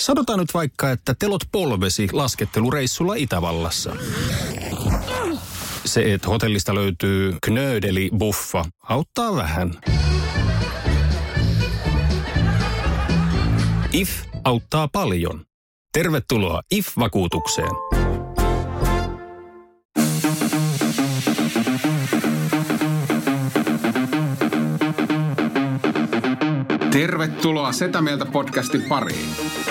Sanotaan nyt vaikka, että telot polvesi laskettelureissulla Itävallassa. Se, että hotellista löytyy knöydeli buffa, auttaa vähän. IF auttaa paljon. Tervetuloa IF-vakuutukseen. Tervetuloa Setä Mieltä podcastin pariin.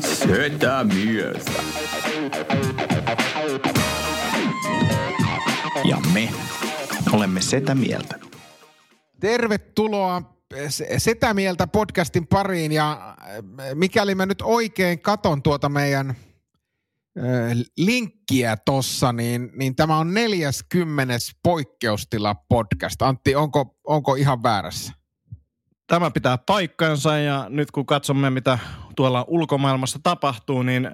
Setä mieltä. Ja me olemme Setä mieltä. Tervetuloa Setä Mieltä podcastin pariin ja äh, mikäli mä nyt oikein katon tuota meidän äh, linkkiä tossa, niin, niin tämä on 40. poikkeustila podcast. Antti, onko, onko ihan väärässä? Tämä pitää paikkansa ja nyt kun katsomme, mitä tuolla ulkomaailmassa tapahtuu, niin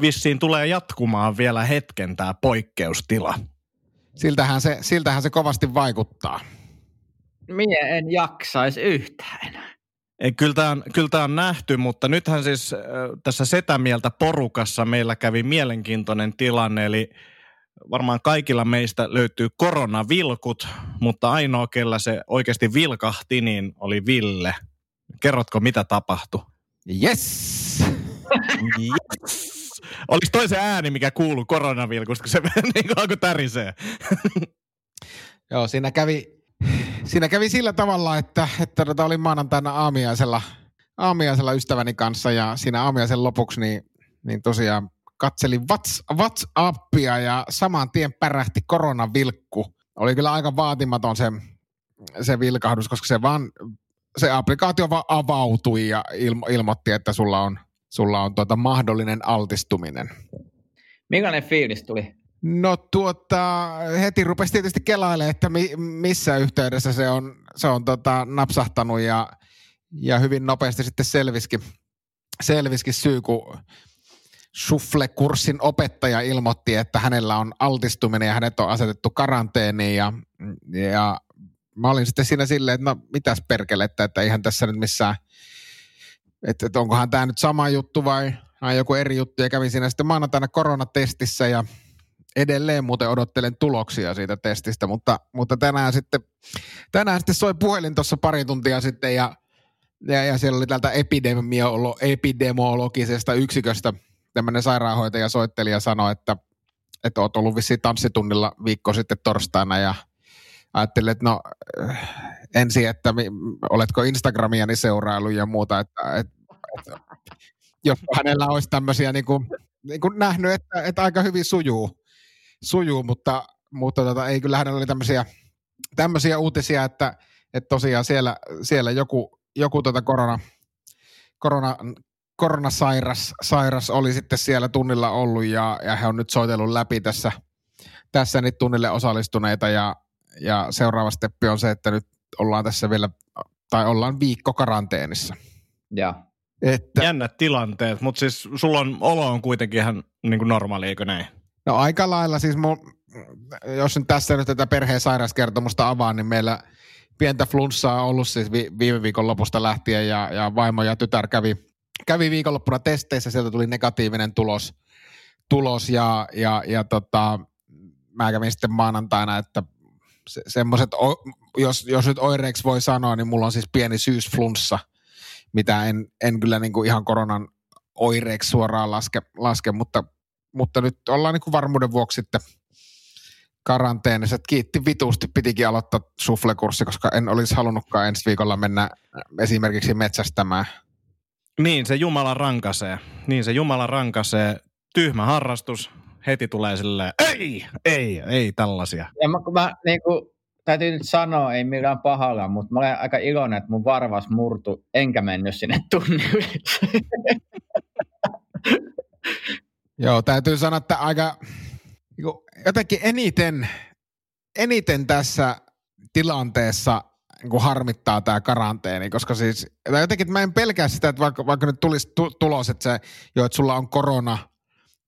vissiin tulee jatkumaan vielä hetken tämä poikkeustila. Siltähän se, siltähän se kovasti vaikuttaa. Mie en jaksaisi yhtään. Ei, kyllä, tämä on, kyllä tämä on nähty, mutta nythän siis äh, tässä Setämieltä porukassa meillä kävi mielenkiintoinen tilanne, eli varmaan kaikilla meistä löytyy koronavilkut, mutta ainoa, kellä se oikeasti vilkahti, niin oli Ville. Kerrotko, mitä tapahtui? Yes! yes! Oliko toisen ääni, mikä kuuluu koronavilkusta, kun se niin kuin alkoi tärisee? Joo, siinä kävi, siinä kävi sillä tavalla, että, että tota oli maanantaina aamiaisella, aamiaisella ystäväni kanssa ja siinä aamiaisen lopuksi niin, niin tosiaan katselin WhatsAppia ja saman tien pärähti koronavilkku. Oli kyllä aika vaatimaton se, se vilkahdus, koska se vaan, se applikaatio vaan avautui ja ilmo, ilmoitti, että sulla on, sulla on tuota mahdollinen altistuminen. Millainen fiilis tuli? No tuota, heti rupesi tietysti kelailemaan, että mi, missä yhteydessä se on, se on tota, napsahtanut ja, ja hyvin nopeasti sitten selviskin, selviskin syy, kun Shuffle-kurssin opettaja ilmoitti, että hänellä on altistuminen ja hänet on asetettu karanteeniin ja, ja mä olin sitten siinä silleen, että no mitäs perkelettä, että eihän tässä nyt missään, että, että onkohan tämä nyt sama juttu vai, vai joku eri juttu. Ja kävin siinä sitten maanantaina koronatestissä ja edelleen muuten odottelen tuloksia siitä testistä, mutta, mutta tänään sitten, tänään sitten soi puhelin tuossa pari tuntia sitten ja, ja, ja siellä oli tältä epidemiolo, epidemiologisesta yksiköstä tämmöinen sairaanhoitaja soitteli ja sanoi, että, että oot ollut vissiin tanssitunnilla viikko sitten torstaina ja ajattelin, että no ensin, että mi, oletko Instagramiani seurailu ja muuta, että, että, että jos hänellä olisi tämmöisiä niin kuin, niin kuin nähnyt, että, että aika hyvin sujuu, sujuu mutta, mutta tota, ei kyllä hänellä oli tämmöisiä, tämmöisiä uutisia, että, että tosiaan siellä, siellä joku, joku tota korona, korona, koronasairas sairas oli sitten siellä tunnilla ollut ja, ja he on nyt soitellut läpi tässä, tässä nyt tunnille osallistuneita ja, ja seuraava steppi on se, että nyt ollaan tässä vielä, tai ollaan viikko karanteenissa. Ja. Että, Jännät tilanteet, mutta siis sulla on, olo on kuitenkin ihan niin kuin normaali, eikö näin? No aika lailla siis, mun, jos nyt tässä nyt tätä perheen sairauskertomusta avaan, niin meillä pientä flunssaa on ollut siis vi, viime viikon lopusta lähtien ja, ja vaimo ja tytär kävi kävi viikonloppuna testeissä, sieltä tuli negatiivinen tulos, tulos ja, ja, ja tota, mä kävin sitten maanantaina, että se, semmoiset, jos, jos nyt oireeksi voi sanoa, niin mulla on siis pieni syysflunssa, mitä en, en kyllä niin kuin ihan koronan oireeksi suoraan laske, laske mutta, mutta nyt ollaan niin kuin varmuuden vuoksi sitten karanteenissa. Kiitti vitusti, pitikin aloittaa suflekurssi, koska en olisi halunnutkaan ensi viikolla mennä esimerkiksi metsästämään – niin se Jumala rankasee. Niin se Jumala rankasee. Tyhmä harrastus. Heti tulee silleen, ei, ei, ei tällaisia. Ja mä, mä niin kuin, täytyy nyt sanoa, ei millään pahalla, mutta mä olen aika iloinen, että mun varvas murtu, enkä mennyt sinne tunnille. Joo, täytyy sanoa, että aika niinku, jotenkin eniten, eniten tässä tilanteessa niin harmittaa tämä karanteeni, koska siis, tai jotenkin mä en pelkää sitä, että vaikka, vaikka nyt tulisi tu, tulos, että, se, jo, että sulla on korona,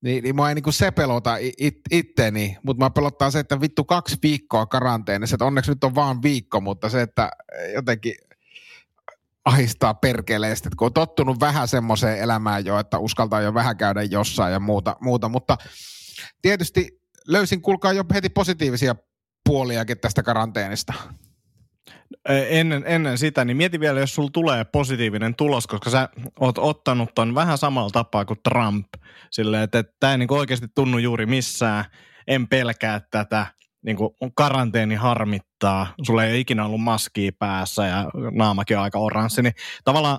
niin, niin mua ei niin se pelota it, itteni, mutta mä pelottaa se, että vittu kaksi viikkoa karanteenissa, että onneksi nyt on vaan viikko, mutta se, että jotenkin ahistaa perkeleesti, kun on tottunut vähän semmoiseen elämään jo, että uskaltaa jo vähän käydä jossain ja muuta, muuta. mutta tietysti löysin kuulkaa jo heti positiivisia puoliakin tästä karanteenista. Ennen, ennen sitä, niin mieti vielä, jos sulla tulee positiivinen tulos, koska sä oot ottanut ton vähän samalla tapaa kuin Trump. Silleen, että, että tämä ei niin oikeasti tunnu juuri missään. En pelkää tätä. Niin kuin karanteeni harmittaa. Sulla ei ole ikinä ollut maskia päässä ja naamakin on aika oranssi. Niin tavallaan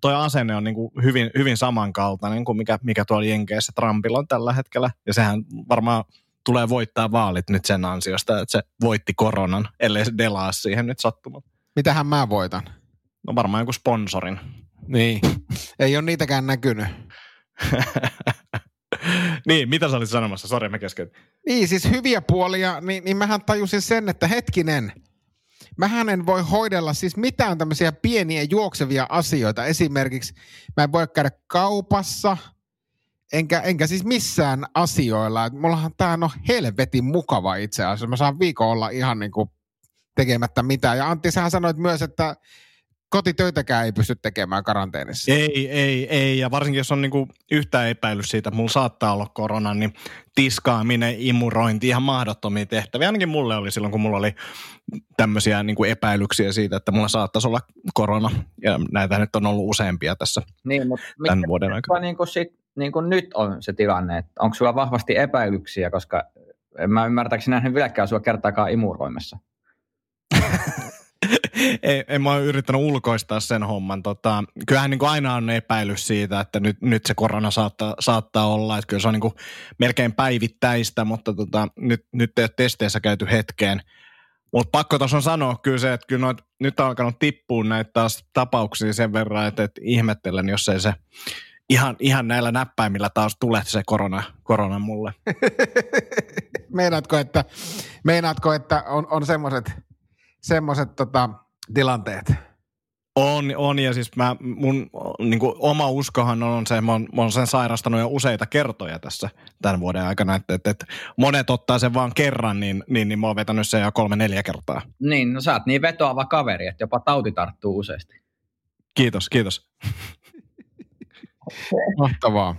toi asenne on niin kuin hyvin, hyvin samankaltainen kuin mikä, mikä tuolla Jenkeissä Trumpilla on tällä hetkellä. Ja sehän varmaan tulee voittaa vaalit nyt sen ansiosta, että se voitti koronan, ellei se delaa siihen nyt sattumaan. Mitähän mä voitan? No varmaan joku sponsorin. Niin, ei ole niitäkään näkynyt. niin, mitä sä olit sanomassa? Sori, mä keskeytin. Niin, siis hyviä puolia, niin, niin mähän tajusin sen, että hetkinen, mähän en voi hoidella siis mitään tämmöisiä pieniä juoksevia asioita. Esimerkiksi mä en voi käydä kaupassa – enkä, enkä siis missään asioilla. Et mullahan tämä on helvetin mukava itse asiassa. Mä saan viikon olla ihan niin kuin tekemättä mitään. Ja Antti, sähän sanoit myös, että kotitöitäkään ei pysty tekemään karanteenissa. Ei, ei, ei. Ja varsinkin jos on niinku yhtään epäilys siitä, että mulla saattaa olla korona, niin tiskaaminen, imurointi, ihan mahdottomia tehtäviä. Ainakin mulle oli silloin, kun mulla oli tämmöisiä niinku epäilyksiä siitä, että mulla saattaisi olla korona. Ja näitä nyt on ollut useampia tässä niin, mutta tämän vuoden aikana. Niin kuin sit niin kuin nyt on se tilanne, että onko sulla vahvasti epäilyksiä, koska en mä ymmärtääkseni nähnyt vieläkään sua kertaakaan imuroimessa. ei, en mä ole yrittänyt ulkoistaa sen homman. Tota, kyllähän niin kuin aina on epäilys siitä, että nyt, nyt se korona saattaa, saattaa olla. Että kyllä se on niin kuin melkein päivittäistä, mutta tota, nyt, nyt ei ole testeissä käyty hetkeen. Mutta pakko tuossa on sanoa kyllä se, että kyllä noit, nyt on alkanut tippua näitä taas tapauksia sen verran, että, että ihmettelen, jos ei se ihan, ihan näillä näppäimillä taas tulee se korona, korona mulle. meinaatko, että, meinaatko, että on, on semmoiset semmoset, tota, tilanteet? On, on ja siis mä, mun niin kuin oma uskohan on se, mä oon, mä oon sen sairastanut jo useita kertoja tässä tämän vuoden aikana, että, että, että monet ottaa sen vaan kerran, niin, niin, niin mä oon vetänyt sen jo kolme-neljä kertaa. Niin, no sä oot niin vetoava kaveri, että jopa tauti tarttuu useasti. Kiitos, kiitos. Mahtavaa.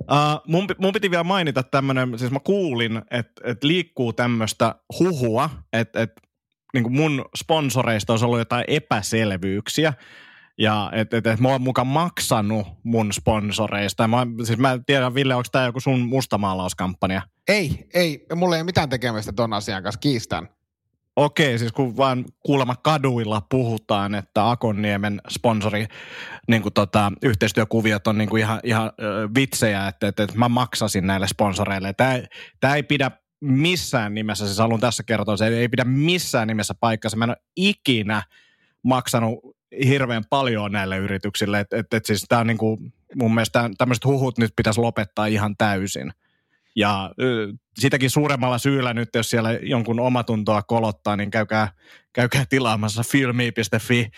Uh, mun, mun piti vielä mainita tämmöinen, siis mä kuulin, että et liikkuu tämmöistä huhua, että et, niin mun sponsoreista olisi ollut jotain epäselvyyksiä. Ja että et, et mä oon mukaan maksanut mun sponsoreista. Mä, siis mä tiedän, Ville, onko tämä joku sun mustamaalauskampanja? Ei, ei. Mulla ei ole mitään tekemistä ton asian kanssa, kiistän. Okei, siis kun vaan kuulemma kaduilla puhutaan, että Akonniemen sponsori niin kuin tota, yhteistyökuviot on niin kuin ihan, ihan vitsejä, että, että, että mä maksasin näille sponsoreille. Tämä, tämä ei pidä missään nimessä, siis haluan tässä kertoa, se ei pidä missään nimessä paikkansa. Mä en ole ikinä maksanut hirveän paljon näille yrityksille, että et, et siis tämä on niin kuin, mun mielestä tämmöiset huhut nyt pitäisi lopettaa ihan täysin. Ja sitäkin suuremmalla syyllä nyt, jos siellä jonkun omatuntoa kolottaa, niin käykää, käykää tilaamassa filmi.fi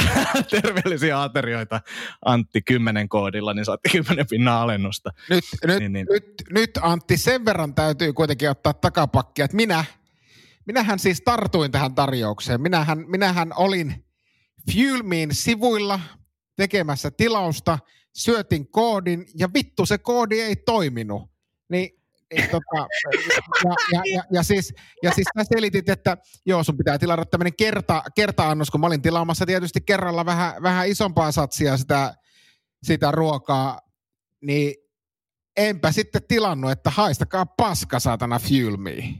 terveellisiä aterioita Antti 10 koodilla, niin saatte 10 pinnaa alennusta. Nyt, nyt, niin, niin. nyt, nyt Antti, sen verran täytyy kuitenkin ottaa takapakkia, että minä, minähän siis tartuin tähän tarjoukseen. Minähän, minähän olin Fuelmein sivuilla tekemässä tilausta, syötin koodin ja vittu se koodi ei toiminut. Niin tota, ja, ja, ja, ja, siis, ja siis sä selitit, että joo, sun pitää tilata tämmöinen kerta, kerta-annos, kun mä olin tilaamassa tietysti kerralla vähän, vähän isompaa satsia sitä, sitä ruokaa, niin enpä sitten tilannut, että haistakaa paska saatana fuel me.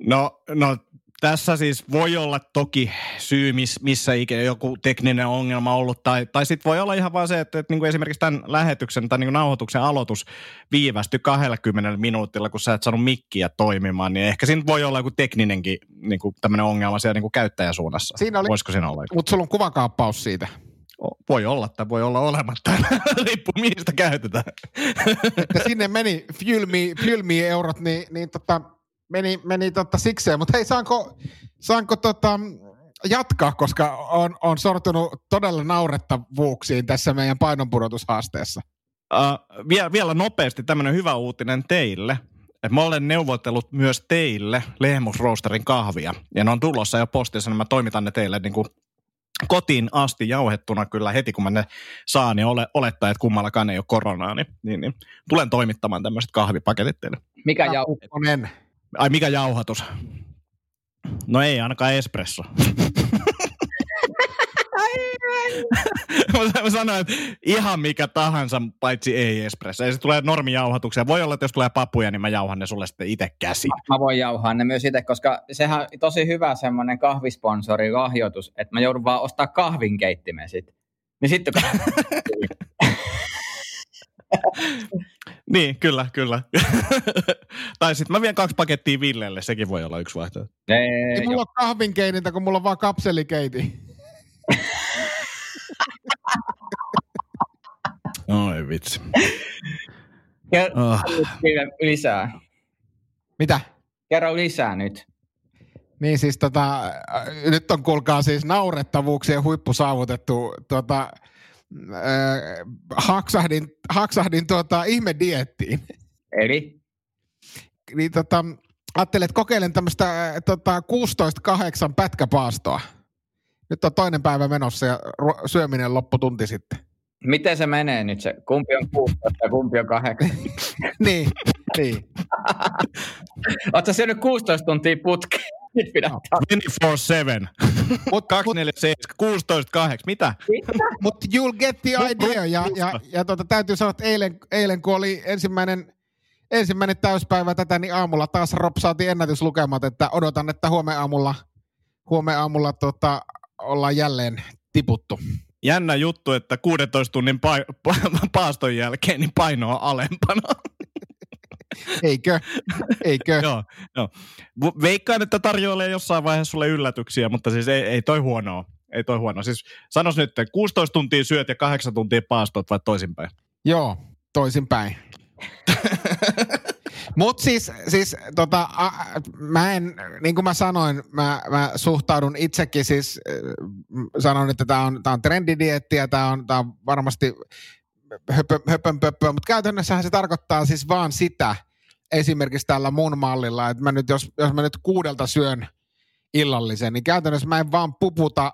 No, no tässä siis voi olla toki syy, missä ikinä joku tekninen ongelma ollut, tai, tai sitten voi olla ihan vaan se, että, että niin kuin esimerkiksi tämän lähetyksen tai niin kuin nauhoituksen aloitus viivästyi 20 minuutilla, kun sä et saanut mikkiä toimimaan, niin ehkä siinä voi olla joku tekninenkin niin kuin tämmöinen ongelma siellä niin kuin käyttäjäsuunnassa. Siinä oli, Voisiko siinä olla? Mutta sulla on kuvakaappaus siitä. Voi olla, tai voi olla olematta. Riippuu, mistä käytetään. että sinne meni me eurot, niin, niin tota, meni, meni totta sikseen, mutta hei, saanko, saanko tota, jatkaa, koska on, on sortunut todella naurettavuuksiin tässä meidän painonpudotushaasteessa? Uh, vielä, vielä nopeasti tämmöinen hyvä uutinen teille. Et mä olen neuvotellut myös teille Lehmus Roasterin kahvia. Ja ne on tulossa jo postissa, niin mä toimitan ne teille niin kuin kotiin asti jauhettuna kyllä heti, kun mä ne saan ja ole, olettaa, että kummallakaan ei ole koronaa, niin, niin, niin tulen toimittamaan tämmöiset kahvipaketit teille. Mikä Tää jau... Kukkonen. Ai mikä jauhatus? No ei ainakaan espresso. mä sanoin, että ihan mikä tahansa, paitsi ei espresso. Ei se tulee normijauhatuksia. Voi olla, että jos tulee papuja, niin mä jauhan ne sulle sitten itse käsin. Mä voin jauhaa ne myös itse, koska sehän on tosi hyvä semmoinen kahvisponsori lahjoitus, että mä joudun vaan ostaa kahvinkeittimen sit. Niin sitten kun... Niin, kyllä, kyllä. Tai sitten mä vien kaksi pakettia Villelle, sekin voi olla yksi vaihtoehto. Ei, Ei mulla ole kahvinkeitintä, kun mulla on vaan kapselikeiti. Oi vitsi. Kerro Oh. lisää. Mitä? Kerro lisää nyt. Niin siis tota, äh, nyt on kuulkaa siis naurettavuuksien huippu saavutettu. Tota, äh, haksahdin, haksahdin tuota, ihme diettiin. Eli? Niin tota, ajattelin, että kokeilen tämmöistä äh, tota, 16-8 pätkäpaastoa. Nyt on toinen päivä menossa ja ru- syöminen lopputunti sitten. Miten se menee nyt se? Kumpi on 16 ja kumpi on 8? niin, niin. Oletko syönyt 16 tuntia putkeen? Nyt pidä 24-7. Mut, 247, 16, 8. Mitä? Mut you'll get the idea. Ja, ja, ja tota, täytyy sanoa, että eilen, eilen kun oli ensimmäinen, ensimmäinen täyspäivä tätä, niin aamulla taas ropsaatiin ennätyslukemat, että odotan, että huomenna aamulla, huomenna aamulla tota, ollaan jälleen tiputtu. Jännä juttu, että 16 tunnin pa- pa- paaston jälkeen niin paino on alempana. Eikö? Eikö? joo, joo. Veikkaan, että tarjoilee jossain vaiheessa sulle yllätyksiä, mutta siis ei, ei toi huonoa. Ei toi huono. Siis sanos nyt, että 16 tuntia syöt ja 8 tuntia paastot vai toisinpäin? Joo, toisinpäin. Mutta siis, siis tota, a, mä en, niin kuin mä sanoin, mä, mä suhtaudun itsekin siis, äh, sanon, että tämä on, tää on trendidietti ja tämä on, tää on varmasti höpö, höpönpöppöä, mutta käytännössähän se tarkoittaa siis vaan sitä, esimerkiksi tällä mun mallilla, että mä nyt, jos, jos mä nyt kuudelta syön illallisen, niin käytännössä mä en vaan puputa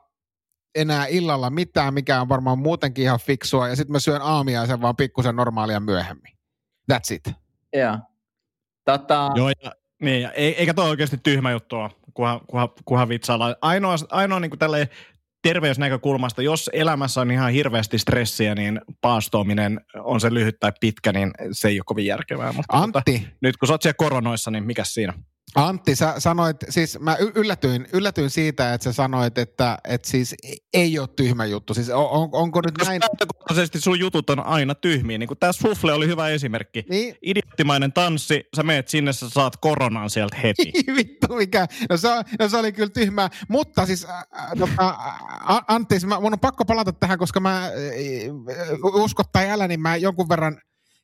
enää illalla mitään, mikä on varmaan muutenkin ihan fiksua, ja sitten mä syön aamiaisen vaan pikkusen normaalia myöhemmin. That's it. Joo. Tota, Joo, ja, niin, eikä toi oikeasti tyhmä juttu ole, kunhan, kunhan, kunhan vitsailla. Ainoa, ainoa niin kuin terveysnäkökulmasta, jos elämässä on ihan hirveästi stressiä, niin paastoaminen on se lyhyt tai pitkä, niin se ei ole kovin järkevää. Mutta tota, Antti, nyt kun sä oot siellä koronoissa, niin mikä siinä? Antti, sä sanoit, siis mä yllätyin, yllätyin siitä, että sä sanoit, että, että siis ei ole tyhmä juttu. Siis on, on, onko nyt Jos näin? lähtökohtaisesti sun jutut on aina tyhmiä, niin tämä Sufle oli hyvä esimerkki. Niin, Idioottimainen tanssi, sä meet sinne, sä saat koronan sieltä heti. vittu mikä. No se, no se oli kyllä tyhmää. Mutta siis, tota, äh, Antti, siis mä, mun on pakko palata tähän, koska mä äh, usko tai älä, niin mä jonkun verran,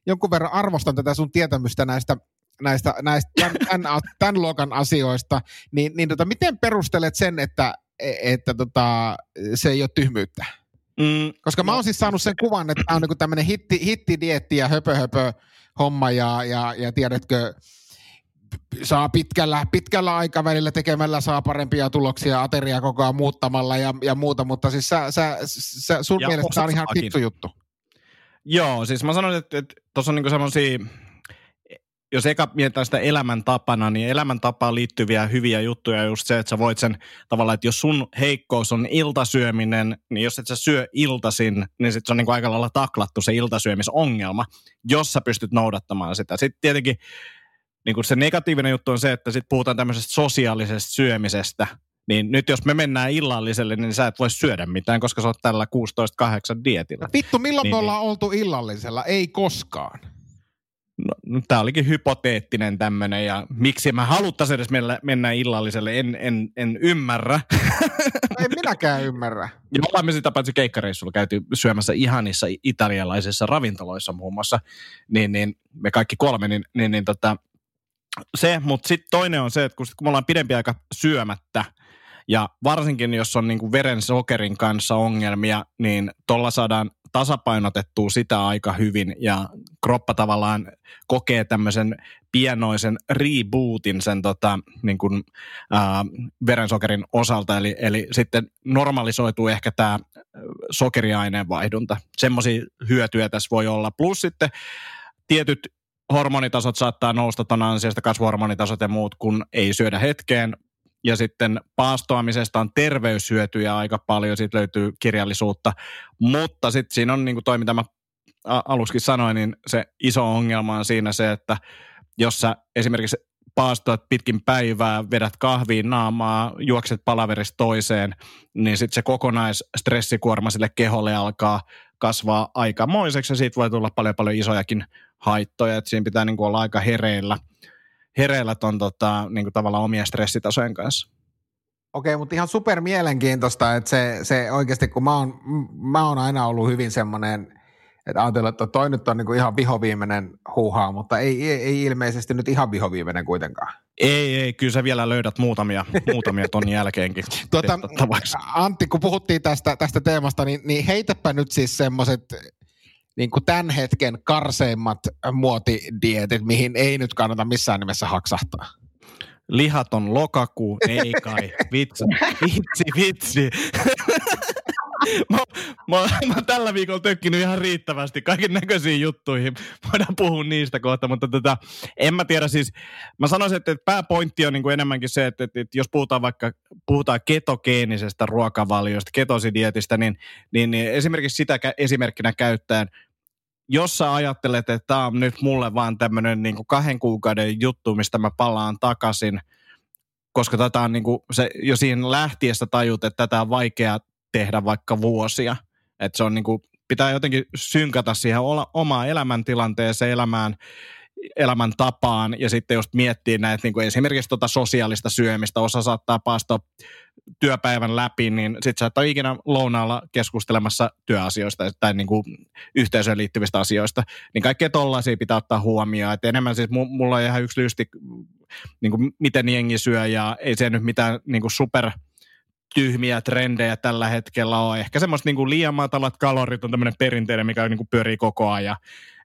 jonkun verran arvostan tätä sun tietämystä näistä näistä, näistä tämän, tämän, tämän luokan asioista, niin, niin tota, miten perustelet sen, että, että tota, se ei ole tyhmyyttä? Mm, Koska mä oon siis saanut sen kuvan, että tämä on niinku tämmöinen hitti, hittidietti ja höpö, höpö homma ja, ja, ja tiedätkö, saa pitkällä, pitkällä aikavälillä tekemällä saa parempia tuloksia ateriaa koko ajan muuttamalla ja, ja muuta, mutta siis sä, sä, sä, sun Ja mielestä tää on ihan fiksu juttu. Joo, siis mä sanoin, että, että tuossa on niinku semmoisia, jos eka mietitään sitä elämäntapana, niin elämäntapaan liittyviä hyviä juttuja just se, että sä voit sen tavallaan, että jos sun heikkous on iltasyöminen, niin jos et sä syö iltasin, niin sit se on niinku aika lailla taklattu se iltasyömisongelma, jos sä pystyt noudattamaan sitä. Sitten tietenkin niin kuin se negatiivinen juttu on se, että sitten puhutaan tämmöisestä sosiaalisesta syömisestä, niin nyt jos me mennään illalliselle, niin sä et voi syödä mitään, koska sä oot tällä 16-8 dietillä. Vittu, milloin Niin, me niin. ollaan oltu illallisella? Ei koskaan. No, tämä olikin hypoteettinen tämmöinen, ja miksi mä haluttaisiin edes mennä, mennä illalliselle, en, en, en ymmärrä. En minäkään ymmärrä. Ja ollaan me sitä paitsi keikkareissulla käyty syömässä ihanissa italialaisissa ravintoloissa muun muassa, niin, niin me kaikki kolme, niin, niin, niin tota, se, mutta sitten toinen on se, että kun, sit, kun me ollaan pidempi aika syömättä, ja varsinkin jos on niinku verensokerin kanssa ongelmia, niin tuolla saadaan tasapainotettua sitä aika hyvin ja kroppa tavallaan kokee tämmöisen pienoisen rebootin sen tota, niin kuin, ää, verensokerin osalta, eli, eli sitten normalisoituu ehkä tämä sokeriaineenvaihdunta. Semmoisia hyötyjä tässä voi olla. Plus sitten tietyt hormonitasot saattaa nousta ton ansiosta, kasvuhormonitasot ja muut, kun ei syödä hetkeen. Ja sitten paastoamisesta on terveyshyötyjä aika paljon, siitä löytyy kirjallisuutta. Mutta sitten siinä on, niin kuin toi mitä mä aluskin sanoin, niin se iso ongelma on siinä se, että jos sä esimerkiksi paastoat pitkin päivää, vedät kahviin naamaa, juokset palaverista toiseen, niin sitten se kokonaisstressikuorma sille keholle alkaa kasvaa aikamoiseksi ja siitä voi tulla paljon paljon isojakin haittoja, että siinä pitää niin kuin olla aika hereillä, hereillä ton tota, niin kuin tavallaan omien stressitasojen kanssa. Okei, mutta ihan super mielenkiintoista, että se, se oikeasti, kun mä oon, mä oon aina ollut hyvin semmoinen, että ajatellaan, että toi nyt on niin ihan vihoviimeinen huuhaa, mutta ei, ei, ei ilmeisesti nyt ihan vihoviimeinen kuitenkaan. Ei, ei, kyllä sä vielä löydät muutamia, muutamia ton jälkeenkin. Tuota, Antti, kun puhuttiin tästä, tästä teemasta, niin, niin heitäpä nyt siis semmoiset niin kuin tämän hetken karseimmat muotidietit, mihin ei nyt kannata missään nimessä haksahtaa? Lihaton lokakuu, ei kai, vitsi, vitsi, vitsi. mä, mä, mä oon tällä viikolla tökkinyt ihan riittävästi kaiken näköisiin juttuihin. Voidaan puhua niistä kohta, mutta tota, en mä tiedä siis, mä sanoisin, että pääpointti on niin kuin enemmänkin se, että, että, että jos puhutaan vaikka puhutaan ketogeenisestä ruokavaliosta, ketosidietistä, niin, niin, niin esimerkiksi sitä esimerkkinä käyttäen jos sä ajattelet, että tämä on nyt mulle vaan tämmöinen niin kahden kuukauden juttu, mistä mä palaan takaisin, koska tätä on niin kuin, se, jo siinä lähtiessä tajut, että tätä on vaikea tehdä vaikka vuosia. Että se on niin kuin, pitää jotenkin synkata siihen omaan elämäntilanteeseen, elämään, elämäntapaan ja sitten just miettii näitä niin kuin esimerkiksi tuota sosiaalista syömistä, osa saattaa paastaa työpäivän läpi, niin sitten sä et ole ikinä lounaalla keskustelemassa työasioista tai niin kuin yhteisöön liittyvistä asioista, niin kaikkea tollaisia pitää ottaa huomioon, että enemmän siis mulla on ihan yksi lysti, niin kuin miten jengi syö ja ei se nyt mitään niin kuin super tyhmiä trendejä tällä hetkellä on. Ehkä semmoista niin kuin liian matalat kalorit on tämmöinen perinteinen, mikä niin kuin pyörii koko ajan.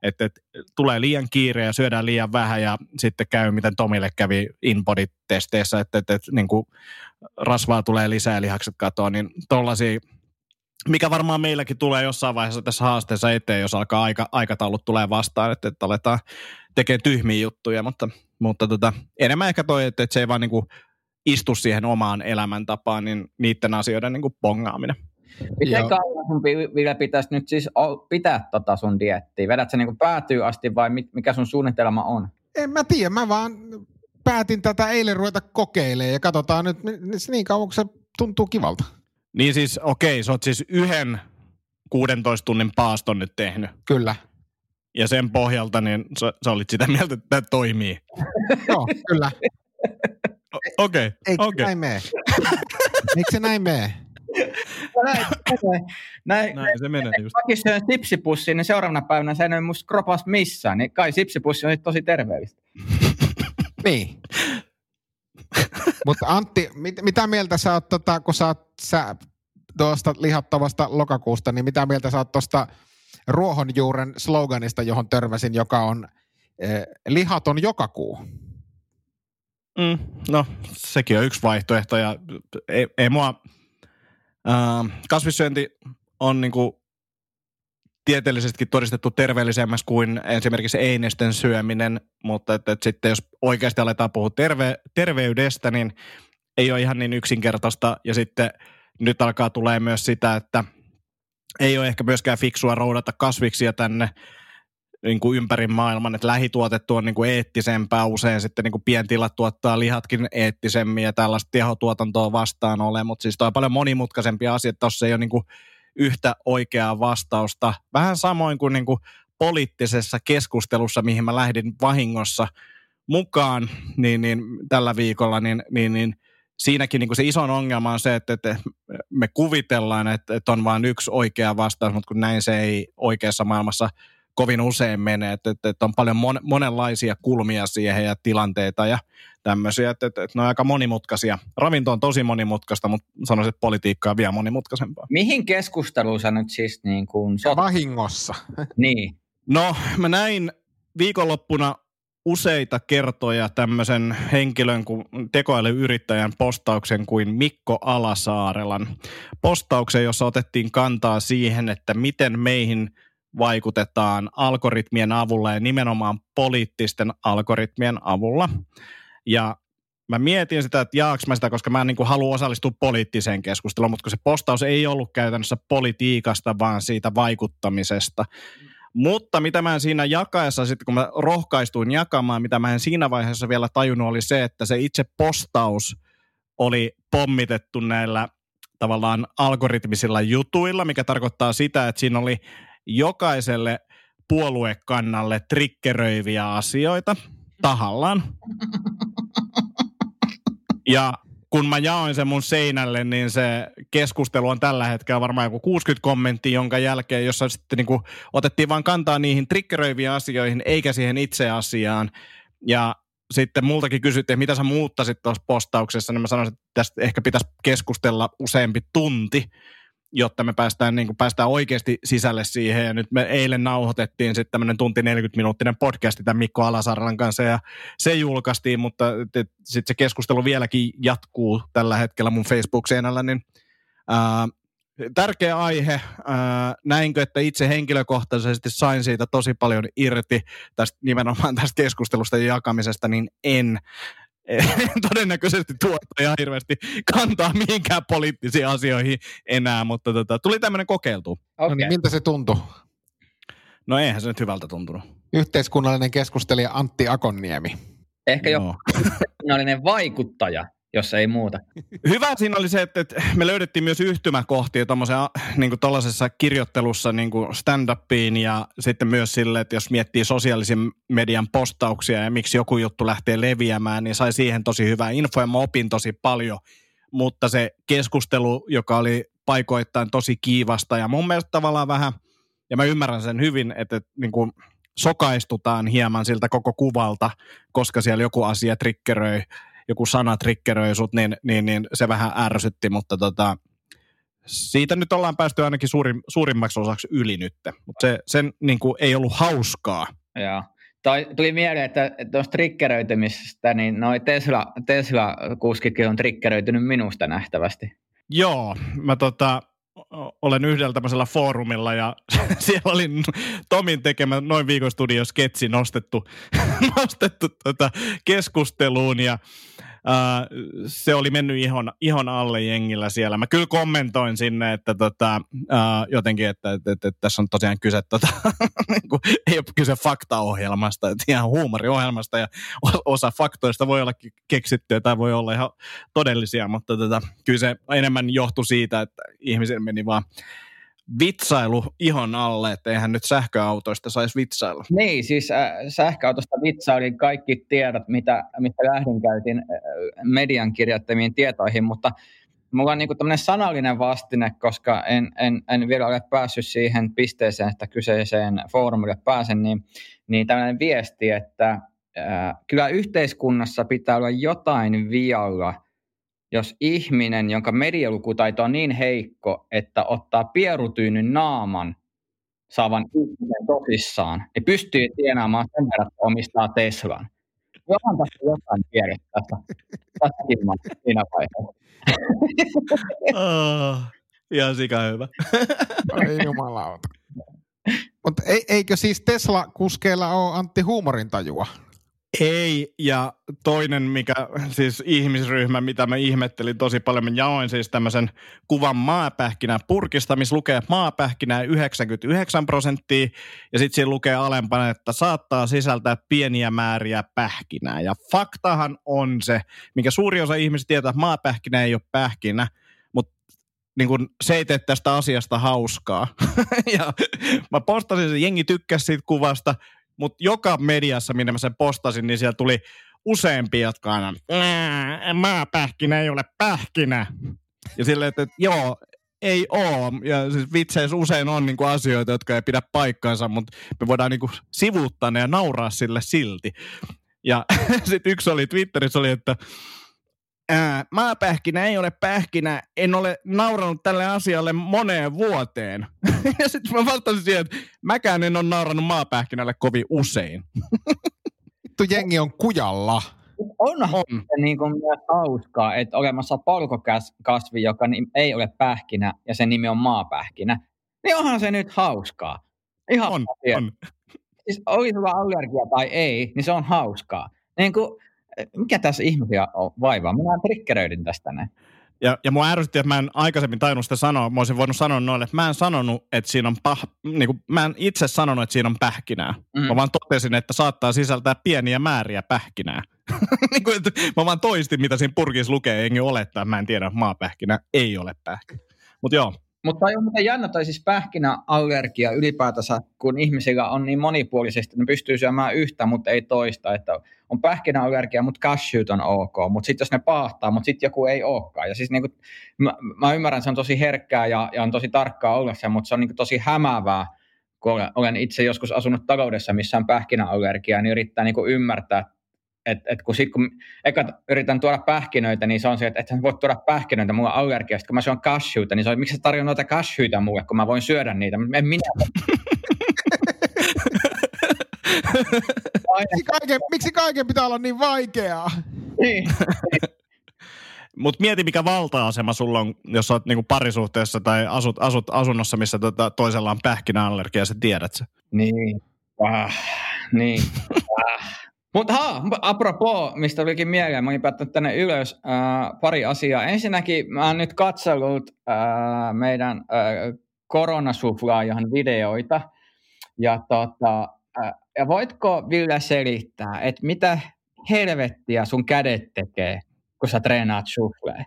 Että et, tulee liian kiire ja syödään liian vähän ja sitten käy, miten Tomille kävi InBody-testeissä, että et, et, niin rasvaa tulee lisää ja lihakset katoa, niin tollaisia mikä varmaan meilläkin tulee jossain vaiheessa tässä haasteessa eteen, jos alkaa aika, aikataulut tulee vastaan, että, että aletaan tekemään tyhmiä juttuja, mutta, mutta tota, enemmän ehkä toi, että, että se ei vaan niin kuin istu siihen omaan elämäntapaan, niin niiden asioiden niin kuin pongaaminen. Miten kauan sun vielä pitäisi nyt siis pitää tota sun diettiä? Vedät se niin päätyy asti vai mikä sun suunnitelma on? En mä tiedä, mä vaan päätin tätä eilen ruveta kokeilemaan ja katsotaan nyt niin kauan, kun se tuntuu kivalta. Niin siis, okei, okay, sä oot siis yhden 16 tunnin paaston nyt tehnyt. Kyllä. Ja sen pohjalta niin sä, sä olit sitä mieltä, että tämä toimii. Joo, kyllä. Okei, okay, Eikö okay. näin mene? Eikö se näin mene? näin, näin, näin se menee just. Mäkin syön sipsipussiin, niin seuraavana päivänä se ei musta kropas missään, niin kai sipsipussi on tosi terveellistä. niin. Mutta Antti, mit, mitä mieltä sä oot, tota, kun sä oot sä, tuosta lihattavasta lokakuusta, niin mitä mieltä sä oot tuosta ruohonjuuren sloganista, johon törmäsin, joka on eh, lihaton joka kuu? Mm, no, sekin on yksi vaihtoehto ja ei, ei mua, äh, kasvissyönti on niinku tieteellisesti todistettu terveellisemmässä kuin esimerkiksi einesten syöminen, mutta et, et sitten jos oikeasti aletaan puhua terve, terveydestä, niin ei ole ihan niin yksinkertaista. Ja sitten nyt alkaa tulee myös sitä, että ei ole ehkä myöskään fiksua roudata kasviksia tänne niin kuin ympäri maailman, että lähituotettu on niin kuin eettisempää usein, sitten niin kuin pientilat tuottaa lihatkin eettisemmin ja tällaista tehotuotantoa vastaan ole, mutta siis toi on paljon monimutkaisempi asia, että tuossa ei ole niin kuin yhtä oikeaa vastausta. Vähän samoin kuin, niin kuin poliittisessa keskustelussa, mihin mä lähdin vahingossa mukaan niin, niin tällä viikolla, niin, niin, niin siinäkin niin kuin se iso ongelma on se, että, että me kuvitellaan, että, että on vain yksi oikea vastaus, mutta kun näin se ei oikeassa maailmassa – kovin usein menee, että, että, että on paljon mon, monenlaisia kulmia siihen ja tilanteita ja tämmöisiä, että, että, että ne on aika monimutkaisia. Ravinto on tosi monimutkaista, mutta sanoisin, että politiikka on vielä monimutkaisempaa. Mihin keskusteluun sä nyt siis niin kuin... Ja vahingossa. Niin. No, mä näin viikonloppuna useita kertoja tämmöisen henkilön kuin tekoälyyrittäjän postauksen kuin Mikko Alasaarelan postauksen, jossa otettiin kantaa siihen, että miten meihin vaikutetaan algoritmien avulla ja nimenomaan poliittisten algoritmien avulla. Ja mä mietin sitä, että jaaks mä sitä, koska mä en niin halua osallistua poliittiseen keskusteluun, mutta kun se postaus ei ollut käytännössä politiikasta, vaan siitä vaikuttamisesta. Mutta mitä mä en siinä jakaessa, sitten kun mä rohkaistuin jakamaan, mitä mä en siinä vaiheessa vielä tajunnut, oli se, että se itse postaus oli pommitettu näillä tavallaan algoritmisilla jutuilla, mikä tarkoittaa sitä, että siinä oli jokaiselle puoluekannalle trikkeröiviä asioita tahallaan. Ja kun mä jaoin sen mun seinälle, niin se keskustelu on tällä hetkellä varmaan joku 60 kommenttia, jonka jälkeen, jossa sitten niin kuin otettiin vaan kantaa niihin triggeröiviin asioihin, eikä siihen itse asiaan. Ja sitten multakin kysyttiin, mitä sä muuttasit tuossa postauksessa, niin mä sanoin, että tästä ehkä pitäisi keskustella useampi tunti jotta me päästään, niin kuin, päästään oikeasti sisälle siihen. Ja nyt me eilen nauhoitettiin sitten tämmöinen tunti 40-minuuttinen podcasti tämän Mikko Alasarran kanssa ja se julkaistiin, mutta sitten se keskustelu vieläkin jatkuu tällä hetkellä mun Facebook-seinällä, niin ää, tärkeä aihe. Ää, näinkö, että itse henkilökohtaisesti sain siitä tosi paljon irti tästä nimenomaan tästä keskustelusta ja jakamisesta, niin en. todennäköisesti ihan hirveästi kantaa mihinkään poliittisiin asioihin enää, mutta tota, tuli tämmöinen kokeiltu. Okay. No niin, miltä se tuntui? No eihän se nyt hyvältä tuntunut. Yhteiskunnallinen keskustelija Antti Akonniemi. Ehkä jo no. yhteiskunnallinen vaikuttaja jos ei muuta. Hyvä siinä oli se, että, me löydettiin myös yhtymäkohtia niin tuollaisessa kirjoittelussa niin stand-upiin ja sitten myös sille, että jos miettii sosiaalisen median postauksia ja miksi joku juttu lähtee leviämään, niin sai siihen tosi hyvää infoa ja mä opin tosi paljon. Mutta se keskustelu, joka oli paikoittain tosi kiivasta ja mun mielestä tavallaan vähän, ja mä ymmärrän sen hyvin, että, että niin kuin sokaistutaan hieman siltä koko kuvalta, koska siellä joku asia triggeröi joku sana triggeröi sut, niin, niin, niin se vähän ärsytti, mutta tota, siitä nyt ollaan päästy ainakin suurin, suurimmaksi osaksi yli nyt, mutta se sen niin kuin, ei ollut hauskaa. Joo. Toi, tuli mieleen, että tuosta triggeröitymisestä, niin noi Tesla, Tesla-kuskitkin on triggeröitynyt minusta nähtävästi. Joo, mä tota, olen yhdellä tämmöisellä foorumilla ja siellä oli Tomin tekemä noin viikon studio sketsi nostettu, nostettu tota keskusteluun ja Uh, se oli mennyt ihon, ihon alle jengillä siellä. Mä kyllä kommentoin sinne, että tota, uh, jotenkin, että, että, että, että tässä on tosiaan kyse, tota, niin ei ole kyse faktaohjelmasta, että ihan huumoriohjelmasta ja osa faktoista voi olla keksittyä tai voi olla ihan todellisia, mutta tota, kyllä se enemmän johtui siitä, että ihmisille meni vaan vitsailu ihon alle, että eihän nyt sähköautoista saisi vitsailla. Niin, siis äh, sähköautosta vitsailin kaikki tiedot, mitä, mitä lähdin käytin äh, median kirjoittamiin tietoihin, mutta mulla on niinku tämmöinen sanallinen vastine, koska en, en, en vielä ole päässyt siihen pisteeseen, että kyseiseen foorumille pääsen, niin, niin tämmöinen viesti, että äh, kyllä yhteiskunnassa pitää olla jotain vialla – jos ihminen, jonka medialukutaito on niin heikko, että ottaa pierutyynyn naaman saavan ihmisen tosissaan, niin pystyy tienaamaan sen verran, että omistaa Teslan. Johan tässä jotain tiedettä tässä, tässäkin siinä vaiheessa. oh, ihan sika hyvä. Ai jumalauta. Mutta eikö siis Tesla-kuskeilla ole Antti huumorintajua? Ei, ja toinen, mikä siis ihmisryhmä, mitä mä ihmettelin tosi paljon, mä jaoin siis tämmöisen kuvan maapähkinä purkista, missä lukee maapähkinä 99 prosenttia, ja sitten siinä lukee alempana, että saattaa sisältää pieniä määriä pähkinää. Ja faktahan on se, mikä suuri osa ihmisistä tietää, että maapähkinä ei ole pähkinä, mutta niin kun se ei tee tästä asiasta hauskaa. ja mä postasin sen, jengi tykkäsi siitä kuvasta, mutta joka mediassa, minne mä sen postasin, niin siellä tuli useampi, jotka aina, maapähkinä ei ole pähkinä. Ja silleen, että, että joo, ei oo. Ja siis vitseissä usein on niinku asioita, jotka ei pidä paikkaansa, mutta me voidaan niinku sivuuttaa ne ja nauraa sille silti. Ja sitten yksi oli Twitterissä oli, että ää, maapähkinä ei ole pähkinä, en ole nauranut tälle asialle moneen vuoteen. ja sitten mä vastasin siihen, että mäkään en ole naurannut maapähkinälle kovin usein. Vittu jengi on kujalla. Onhan On. se niin kuin myös hauskaa, että olemassa polkokasvi, joka ei ole pähkinä ja sen nimi on maapähkinä, niin onhan se nyt hauskaa. Ihan On, asia. on. Siis oli sulla allergia tai ei, niin se on hauskaa. Niin kuin, mikä tässä ihmisiä on vaivaa? Minä triggeröidin tästä näin. Ja, ja mua ärsytti, että mä en aikaisemmin tainnut sitä sanoa. Mä olisin voinut sanoa noille, että mä en sanonut, että siinä on pah, niin kuin, mä en itse sanonut, että siinä on pähkinää. Mm. Mä vaan totesin, että saattaa sisältää pieniä määriä pähkinää. niin kuin, että mä vaan toistin, mitä siinä purkissa lukee, enkä olettaa, mä en tiedä, maapähkinä ei ole pähkinä. Mutta joo, Mutta on muuten jännä toi siis pähkinäallergia ylipäätänsä, kun ihmisillä on niin monipuolisesti, ne pystyy syömään yhtä, mutta ei toista. Että on pähkinäallergia, mutta cashewt on ok, mutta sitten jos ne paahtaa, mutta sitten joku ei olekaan. Ja siis niin kuin, mä, mä, ymmärrän, se on tosi herkkää ja, ja on tosi tarkkaa olla se, mutta se on niin tosi hämäävää, kun olen, olen itse joskus asunut taloudessa, missä on pähkinäallergia, niin yrittää niin ymmärtää, että et kun, sit, kun eka yritän tuoda pähkinöitä, niin se on se, että et voi tuoda pähkinöitä, mulla on allergia. Sitten kun mä syön cashewta, niin se on, miksi sä tarjoat noita cashewta mulle, kun mä voin syödä niitä. En minä. Miksi kaiken, miksi kaiken pitää olla niin vaikeaa? niin. Mutta mieti, mikä valta-asema sulla on, jos oot niinku parisuhteessa tai asut, asut asunnossa, missä tota, toisella on pähkinäallergia, ja sä tiedät se. Niin. Ah, niin. Ah. Mutta ha, apropos, mistä tulikin mieleen, mä olin päättänyt tänne ylös äh, pari asiaa. Ensinnäkin mä oon nyt katsellut äh, meidän äh, koronasuflaajan videoita. Ja, tota, äh, ja voitko Ville selittää, että mitä helvettiä sun kädet tekee, kun sä treenaat suflea?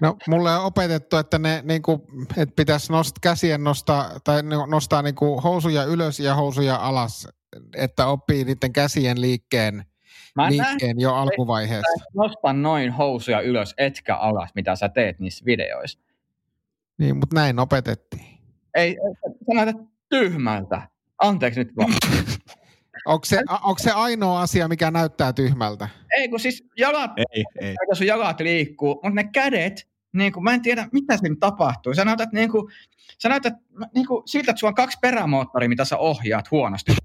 No, mulle on opetettu, että ne niinku, että pitäisi nost, käsien nostaa, tai no- nostaa niinku housuja ylös ja housuja alas, että oppii niiden käsien liikkeen, Mä liikkeen jo alkuvaiheessa. nosta noin housuja ylös, etkä alas, mitä sä teet niissä videoissa. Niin, mutta näin opetettiin. Ei, sä näytät tyhmältä. Anteeksi nyt vaan. Onko se, onko se ainoa asia, mikä näyttää tyhmältä? Ei, kun siis jalat, Ei, ei. sun jalat liikkuu, mutta ne kädet, niin kuin, mä en tiedä, mitä siinä tapahtuu. Sä näytät, niin kuin, sä näytät niin kuin, siltä, että sulla on kaksi perämoottoria, mitä sä ohjaat huonosti.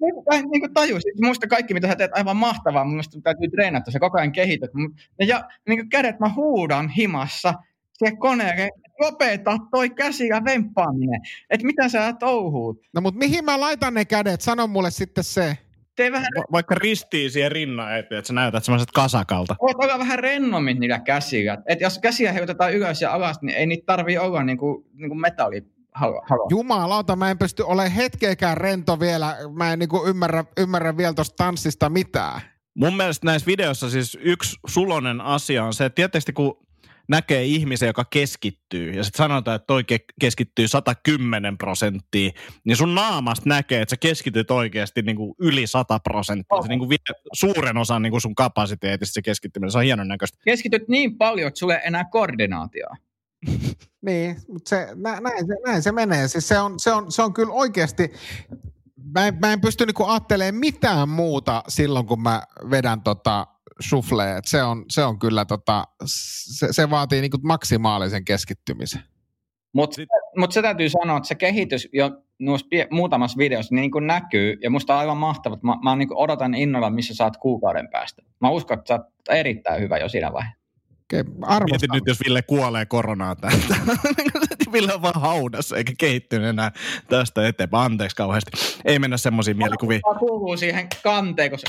Niin en niin kuin taju, siis muista kaikki, mitä sä teet, aivan mahtavaa. Mun mielestä täytyy treenata, sä koko ajan kehityt. Mut- Ja, niin kuin kädet mä huudan himassa siihen koneelle, lopeta toi käsi ja vemppaaminen. Että mitä sä touhuut? No mutta mihin mä laitan ne kädet? Sano mulle sitten se. Tee vähän Va- vaikka ristii siihen rinnan eteen, että sä näytät semmoiset kasakalta. voit olla vähän rennommin niillä käsillä. Et jos käsiä heilutetaan ylös ja alas, niin ei niitä tarvii olla niin kuin, niin kuin metalli. Jumalauta, mä en pysty olemaan hetkeäkään rento vielä. Mä en niinku ymmärrä, ymmärrä vielä tuosta tanssista mitään. Mun mielestä näissä videoissa siis yksi sulonen asia on se, että tietysti kun näkee ihmisen, joka keskittyy, ja sitten sanotaan, että toi ke- keskittyy 110 prosenttia, niin sun naamasta näkee, että sä keskityt oikeasti niin kuin yli 100 prosenttia. Se niin kuin vie suuren osan niin kuin sun kapasiteetista se keskittyminen. Se on hienon näköistä. Keskityt niin paljon, että sulle ei enää koordinaatioa. Niin, mutta se, nä, näin, se, näin se menee. Siis se, on, se, on, se on kyllä oikeasti, mä en, mä en pysty niinku ajattelemaan mitään muuta silloin, kun mä vedän tota suflea. Et se, on, se on kyllä, tota, se, se vaatii niinku maksimaalisen keskittymisen. Mutta mut se täytyy sanoa, että se kehitys jo noissa pie- muutamassa videossa niin kuin näkyy, ja musta on aivan mahtavaa. Mä, mä niin kuin odotan innolla, missä saat kuukauden päästä. Mä uskon, että sä oot erittäin hyvä jo siinä vaiheessa. Okei, Mieti arvostan. nyt, jos Ville kuolee koronaan tästä. Ville on vaan haudassa eikä kehittynyt enää tästä eteenpäin. Anteeksi kauheasti. Ei mennä semmoisiin mielikuviin. Mä kuuluu siihen kanteen, kun se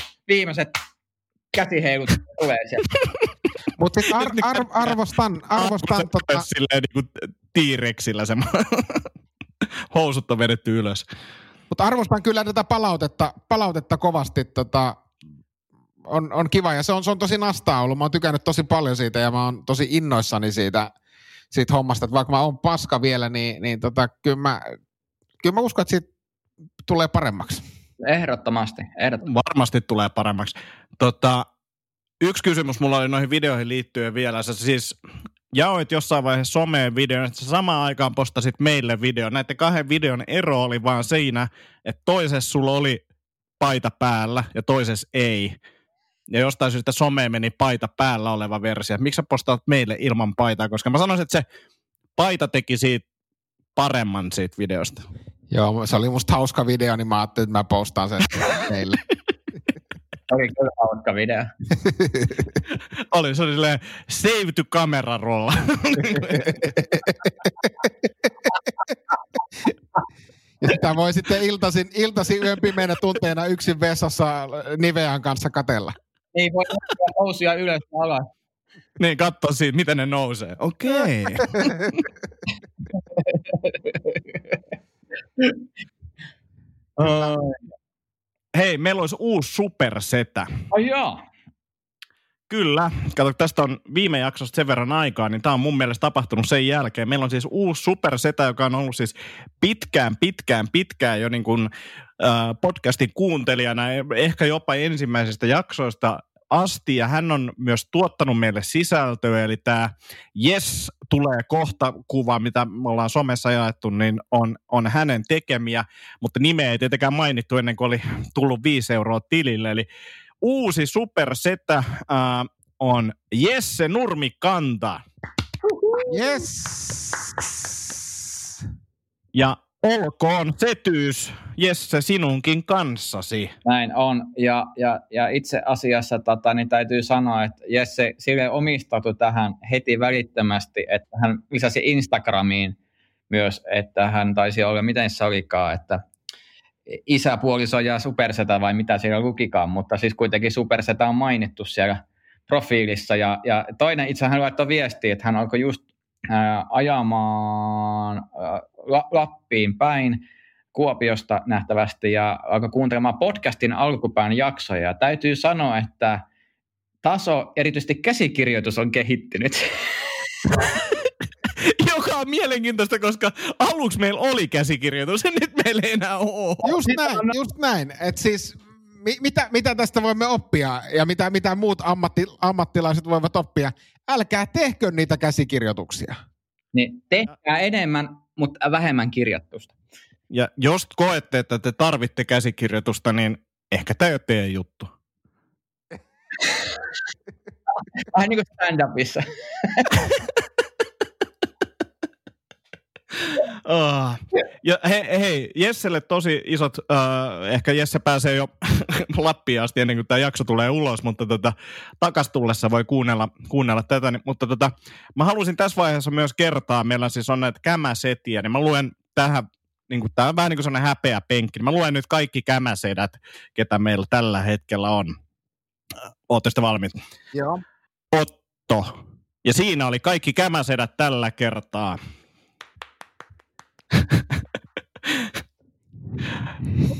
viimeiset käsiheilut tulee sieltä. Mutta siis ar, ar, arvostan, arvostan tota, Silleen niin kuin tiireksillä semmoinen. Housut on vedetty ylös. Mutta arvostan kyllä tätä palautetta, palautetta kovasti. Tota, on, on kiva ja se on, se on tosi nastaa ollut. Mä oon tykännyt tosi paljon siitä ja mä oon tosi innoissani siitä, siitä hommasta. Että vaikka mä oon paska vielä, niin, niin tota, kyllä, mä, kyllä mä uskon, että siitä tulee paremmaksi. Ehdottomasti, ehdottomasti. Varmasti tulee paremmaksi. Tota, yksi kysymys mulla oli noihin videoihin liittyen vielä. Se siis jaoit jossain vaiheessa someen videon, että sä samaan aikaan postasit meille video. Näiden kahden videon ero oli vaan siinä, että toisessa sulla oli paita päällä ja toisessa ei. Ja jostain syystä someen meni paita päällä oleva versio. Miksi sä postaat meille ilman paitaa? Koska mä sanoisin, että se paita teki siitä paremman siitä videosta. Joo, se oli musta hauska video, niin mä ajattelin, että mä postaan sen teille. Oli kyllä hauska video. oli, se oli silleen save to camera rolla. ja sitä voi sitten iltaisin, iltaisin yön pimeänä tunteena yksin vessassa Nivean kanssa katella. Niin, voi nousia ylös ja alas. niin, katso siitä, miten ne nousee. Okei. Okay. Hei, meillä olisi uusi supersetä. Ai joo. Kyllä. Kato, tästä on viime jaksosta sen verran aikaa, niin tämä on mun mielestä tapahtunut sen jälkeen. Meillä on siis uusi supersetä, joka on ollut siis pitkään, pitkään, pitkään jo niin kuin, äh, podcastin kuuntelijana, ehkä jopa ensimmäisistä jaksoista asti ja hän on myös tuottanut meille sisältöä, eli tämä Yes tulee kohta kuva, mitä me ollaan somessa jaettu, niin on, on hänen tekemiä, mutta nimeä ei tietenkään mainittu ennen kuin oli tullut 5 euroa tilille, eli uusi supersetä äh, on Jesse Nurmikanta. Yes! Ja olkoon setyys, Jesse, sinunkin kanssasi. Näin on, ja, ja, ja itse asiassa tota, niin täytyy sanoa, että Jesse sille omistautui tähän heti välittömästi, että hän lisäsi Instagramiin myös, että hän taisi olla, miten se olikaan, että isäpuoliso ja supersetä vai mitä siellä lukikaan, mutta siis kuitenkin supersetä on mainittu siellä profiilissa. Ja, ja toinen itse hän laittoi viestiä, että hän alkoi just ää, ajamaan ää, Lappiin päin Kuopiosta nähtävästi ja alkoi kuuntelemaan podcastin alkupään jaksoja. Ja täytyy sanoa, että taso, erityisesti käsikirjoitus on kehittynyt. Joka on mielenkiintoista, koska aluksi meillä oli käsikirjoitus ja nyt meillä ei enää ole. Just näin, just näin. Et siis mi, mitä, mitä tästä voimme oppia ja mitä, mitä muut ammatti, ammattilaiset voivat oppia? Älkää tehkö niitä käsikirjoituksia. Niin, tehkää enemmän, mutta vähemmän kirjoitusta. Ja jos koette, että te tarvitte käsikirjoitusta, niin ehkä tämä ei ole teidän juttu. Vähän niin kuin stand-upissa. Oh. Ja hei, hei, Jesselle tosi isot, uh, ehkä Jesse pääsee jo Lappiin asti ennen kuin tämä jakso tulee ulos, mutta tota, takas tullessa voi kuunnella, kuunnella tätä. Mutta tota, mä halusin tässä vaiheessa myös kertaa, meillä siis on näitä kämäsetiä, niin mä luen tähän niin kuin, tämä on vähän niin kuin sellainen häpeä penkki. Mä luen nyt kaikki kämäsedät, ketä meillä tällä hetkellä on. Ootte sitten valmiit? Joo. Otto. Ja siinä oli kaikki kämäsedät tällä kertaa.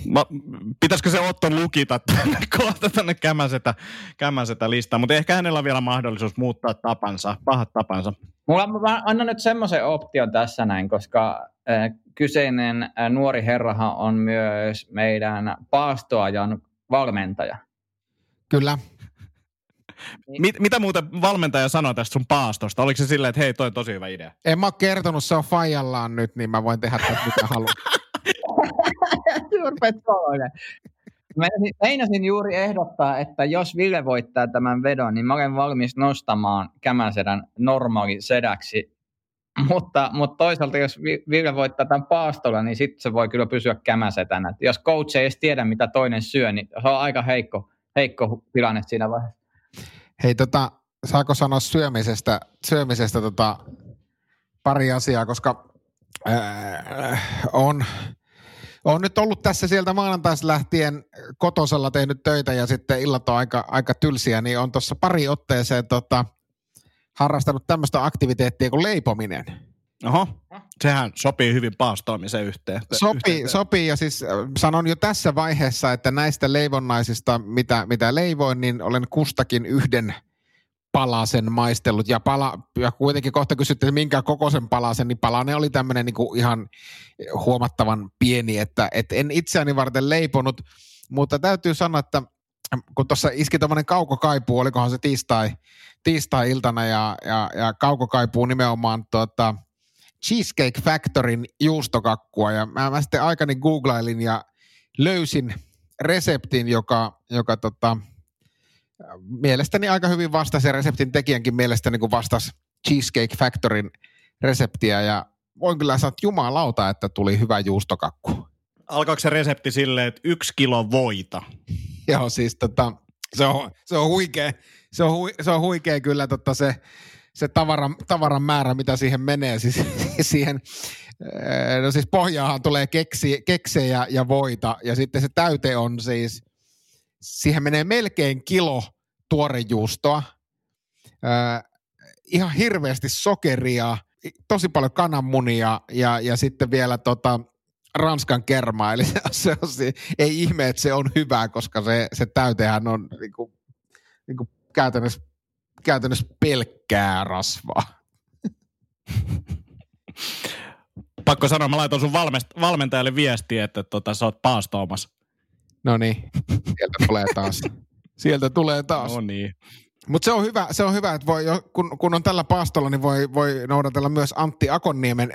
Mä, pitäisikö se Otto lukita tänne, kohta tänne kämäsetä, kämäsetä listaan, mutta ehkä hänellä on vielä mahdollisuus muuttaa tapansa, pahat tapansa. Mulla, mä annan nyt semmoisen option tässä näin, koska äh, kyseinen äh, nuori herrahan on myös meidän paastoajan valmentaja. Kyllä. Mit, mitä muuta valmentaja sanoi tästä sun paastosta? Oliko se silleen, että hei, toi on tosi hyvä idea? En mä ole kertonut, se on Fajallaan nyt, niin mä voin tehdä tästä mitä haluan. Meinasin juuri ehdottaa, että jos Ville voittaa tämän vedon, niin mä olen valmis nostamaan kämäsedän normaali sedäksi. Mutta, mutta toisaalta, jos Ville voittaa tämän paastolla, niin sitten se voi kyllä pysyä kämäsetänä. Jos coach ei edes tiedä, mitä toinen syö, niin se on aika heikko, heikko tilanne siinä vaiheessa. Hei, tota, saako sanoa syömisestä, syömisestä tota, pari asiaa, koska äh, on, on nyt ollut tässä sieltä maanantaisi lähtien kotosella tehnyt töitä ja sitten illat on aika, aika tylsiä, niin on tuossa pari otteeseen tota, harrastanut tämmöistä aktiviteettia kuin leipominen. Oho, sehän sopii hyvin paastoimisen yhteen. Sopii, sopii. Ja siis sanon jo tässä vaiheessa, että näistä leivonnaisista, mitä, mitä leivoin, niin olen kustakin yhden palasen maistellut. Ja, pala, ja kuitenkin kohta kysytte, että minkä kokoisen palasen, niin palanen oli tämmöinen niin ihan huomattavan pieni, että et en itseäni varten leiponut, mutta täytyy sanoa, että kun tuossa iski tuommoinen kaukokaipuu, olikohan se tiistai, tiistai-iltana ja, ja, ja kaukokaipuu nimenomaan tuota, Cheesecake Factorin juustokakkua ja mä, mä sitten aikani googlailin ja löysin reseptin, joka, joka tota, mielestäni aika hyvin vastasi ja reseptin tekijänkin mielestäni kun vastasi Cheesecake Factorin reseptiä ja voin kyllä sanoa, että jumalauta, että tuli hyvä juustokakku. Alkaako se resepti silleen, että yksi kilo voita? Joo, siis tota, se on, se on huikea, se on, hui, se on huikea kyllä tota se, se tavaran, tavaran määrä, mitä siihen menee. Siis, siihen, no siis pohjaahan tulee keksi, keksejä ja voita, ja sitten se täyte on siis, siihen menee melkein kilo tuorejuustoa, äh, ihan hirveästi sokeria, tosi paljon kananmunia ja, ja sitten vielä tota, Ranskan kermaa, eli se, se on, se, ei ihme, että se on hyvä, koska se, se täytehän on niin kuin, niin kuin käytännössä, käytännössä pelkkää rasvaa. Pakko sanoa, mä laitoin sun valmest- valmentajalle viestiä, että tota, sä oot paastoamassa. No niin, sieltä tulee taas. Sieltä tulee taas. No niin. Mutta se on hyvä, se on hyvä että voi, kun, kun on tällä paastolla, niin voi, voi noudatella myös Antti Akonniemen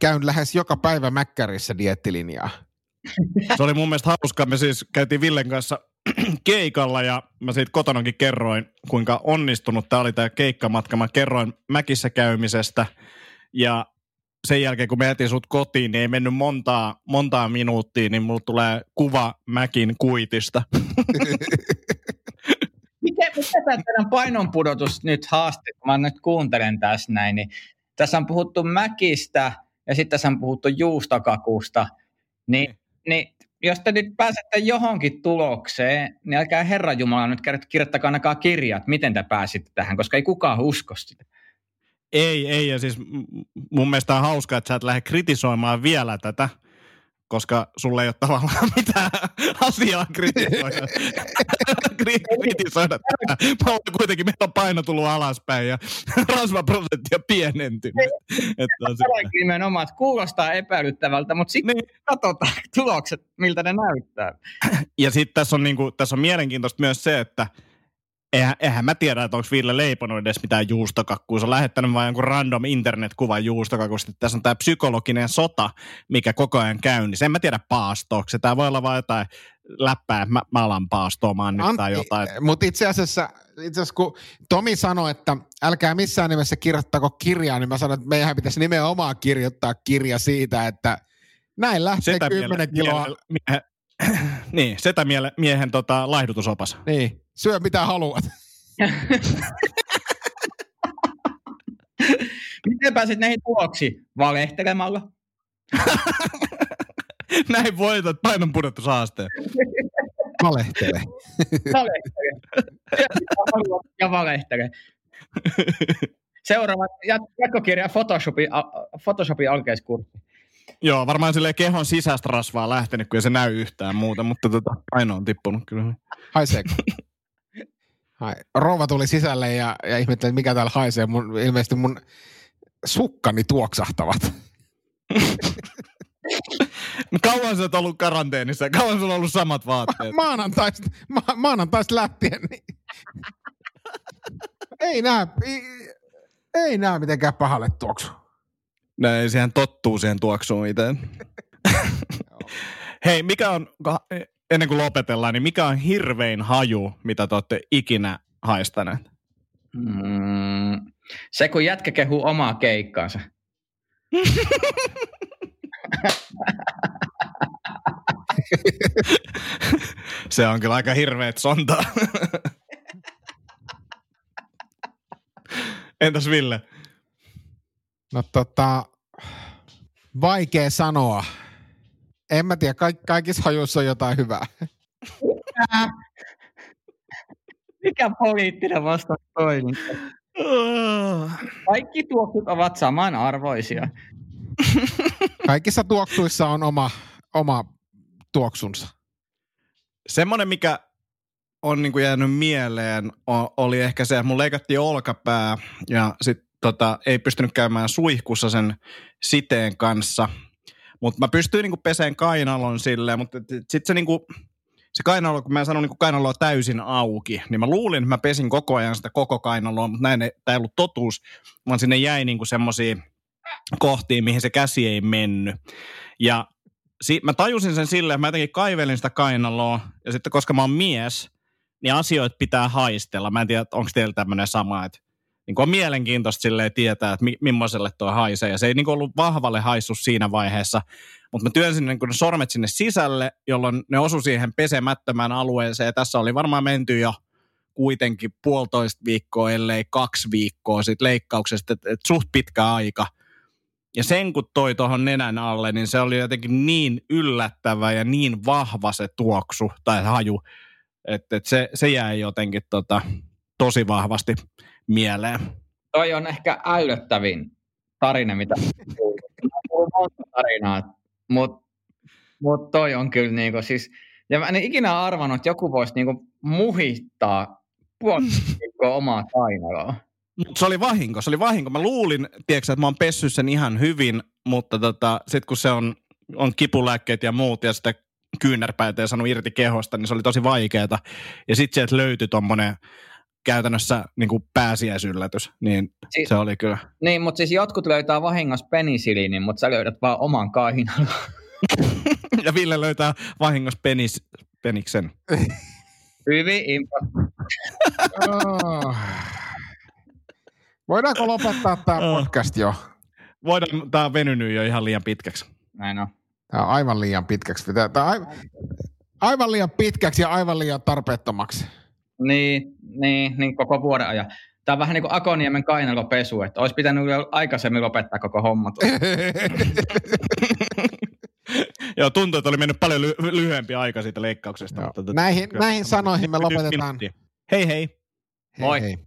käyn lähes joka päivä Mäkkärissä diettilinjaa. Se oli mun mielestä hauska. Me siis käytiin Villen kanssa keikalla ja mä siitä kotonakin kerroin, kuinka onnistunut tämä oli tämä keikkamatka. Mä kerroin Mäkissä käymisestä ja sen jälkeen, kun me jätin sut kotiin, niin ei mennyt montaa, montaa minuuttia, niin mulla tulee kuva Mäkin kuitista. Miten, mikä tämä teidän painonpudotus nyt haaste, kun mä nyt kuuntelen tässä näin, niin tässä on puhuttu Mäkistä ja sitten tässä on puhuttu juustokakusta, niin, mm. niin jos te nyt pääsette johonkin tulokseen, niin älkää Herran Jumala nyt kirjoittakaa ainakaan kirjat, miten te pääsitte tähän, koska ei kukaan usko sitä. Ei, ei, ja siis mun mielestä on hauskaa, että sä et lähde kritisoimaan vielä tätä, koska sulle ei ole tavallaan mitään asiaa kritisoida. kritisoida olen kuitenkin, meillä on paino tullut alaspäin ja rasvaprosentti on pienentynyt. nimenomaan, että kuulostaa epäilyttävältä, mutta sitten niin. katsotaan tulokset, miltä ne näyttää. Ja sitten tässä on, niinku, tässä on mielenkiintoista myös se, että eihän, eihän mä tiedä, että onko Ville leiponut edes mitään juustokakkua. Se on lähettänyt vain jonkun random internetkuvan juustokakusta. Tässä on tämä psykologinen sota, mikä koko ajan käy. Niin sen mä tiedä paastoksi. Tämä voi olla vain jotain läppää, mä, mä alan paastoamaan nyt tai jotain. Mutta itse asiassa, itse asiassa kun Tomi sanoi, että älkää missään nimessä kirjoittako kirjaa, niin mä sanoin, että meidän pitäisi nimenomaan kirjoittaa kirja siitä, että näin lähtee kymmenen kiloa. Mie, niin, setä miehen tota, laihdutusopas. Niin, syö mitä haluat. Miten pääsit näihin tuloksiin? Valehtelemalla? Näin voitat painonpudotushaasteen. Valehtele. valehtele. ja valehtele. Seuraava jatkokirja Photoshopin, Photoshopin alkeiskurssi. Joo, varmaan sille kehon sisäistä rasvaa lähtenyt, kun ei se näy yhtään muuta, mutta tota, paino on tippunut kyllä. Haiseeko? Hai. Rouva tuli sisälle ja, ja ihmetteli, mikä täällä haisee. Mun, ilmeisesti mun sukkani tuoksahtavat. Kauan sä oot ollut karanteenissa? Kauan sulla on ollut samat vaatteet? Maanantaista, ma- maanantaista lähtien. Niin. ei näe, ei, ei näe mitenkään pahalle tuoksu. Näin, sehän tottuu siihen tuoksuun itse. Hei, mikä on, ennen kuin lopetellaan, niin mikä on hirvein haju, mitä te olette ikinä haistaneet? Mm, se, kun jätkä kehuu omaa keikkaansa. se on kyllä aika hirveet sonta. Entäs Ville? No tota, vaikea sanoa. En mä tiedä, kaik- kaikissa hajuissa on jotain hyvää. Mikä poliittinen vastaus toi? Kaikki tuoksut ovat samanarvoisia. Kaikissa tuoksuissa on oma, oma tuoksunsa. Semmoinen, mikä on niin kuin jäänyt mieleen, oli ehkä se, että mun leikattiin olkapää ja sitten tota, ei pystynyt käymään suihkussa sen siteen kanssa. Mutta mä pystyin niinku peseen kainalon silleen, mutta sitten se niinku, se kainalo, kun mä en sano niin kainaloa täysin auki, niin mä luulin, että mä pesin koko ajan sitä koko kainaloa, mutta näin tämä ei ollut totuus, vaan sinne jäi niin semmoisia kohtiin, mihin se käsi ei mennyt. Ja si- mä tajusin sen silleen, että mä jotenkin kaivelin sitä kainaloa, ja sitten koska mä oon mies, niin asioita pitää haistella. Mä en tiedä, onko teillä tämmöinen sama, että niin on mielenkiintoista silleen tietää, että mi- millaiselle tuo haisee. Ja se ei niin ollut vahvalle haissu siinä vaiheessa, mutta mä työnsin niin ne sormet sinne sisälle, jolloin ne osu siihen pesemättömään alueeseen. Ja tässä oli varmaan menty jo kuitenkin puolitoista viikkoa, ellei kaksi viikkoa sitten leikkauksesta, että et suht pitkä aika. Ja sen kun toi tuohon nenän alle, niin se oli jotenkin niin yllättävä ja niin vahva se tuoksu tai haju, että et se, se jäi jotenkin tota, tosi vahvasti mieleen. Toi on ehkä älyttävin tarina, mitä on monta tarinaa, mutta mut toi on kyllä niinku siis, ja mä en ikinä arvannut, että joku voisi niinku muhittaa puoli omaa kainaloa. Se oli vahinko, se oli vahinko. Mä luulin, tiedätkö, että mä oon pessyt sen ihan hyvin, mutta tota, sitten kun se on, on kipulääkkeet ja muut ja sitä kyynärpäitä ja saanut irti kehosta, niin se oli tosi vaikeeta. Ja sitten sieltä löytyi tommonen käytännössä niin kuin pääsiäisyllätys, niin siis, se oli kyllä. Niin, mutta siis jotkut löytää vahingossa penisiliinin, mutta sä löydät vaan oman kainan. ja Ville löytää vahingossa penis, peniksen. Hyvin impo. Oh. Voidaanko lopettaa tämä podcast jo? Voidaan, tämä on venynyt jo ihan liian pitkäksi. Näin on. Tämä on aivan liian pitkäksi. Tämä on aivan, aivan liian pitkäksi ja aivan liian tarpeettomaksi. Niin, niin, niin koko vuoden ajan. Tämä on vähän niin kuin Akoniemen kainalopesu, että olisi pitänyt jo aikaisemmin lopettaa koko homma. Joo, tuntuu, että oli mennyt paljon ly- lyhyempi aika siitä leikkauksesta. Mutta tota, näihin, näihin sanoihin me lopetetaan. Hei hei. Moi. Hei, hei.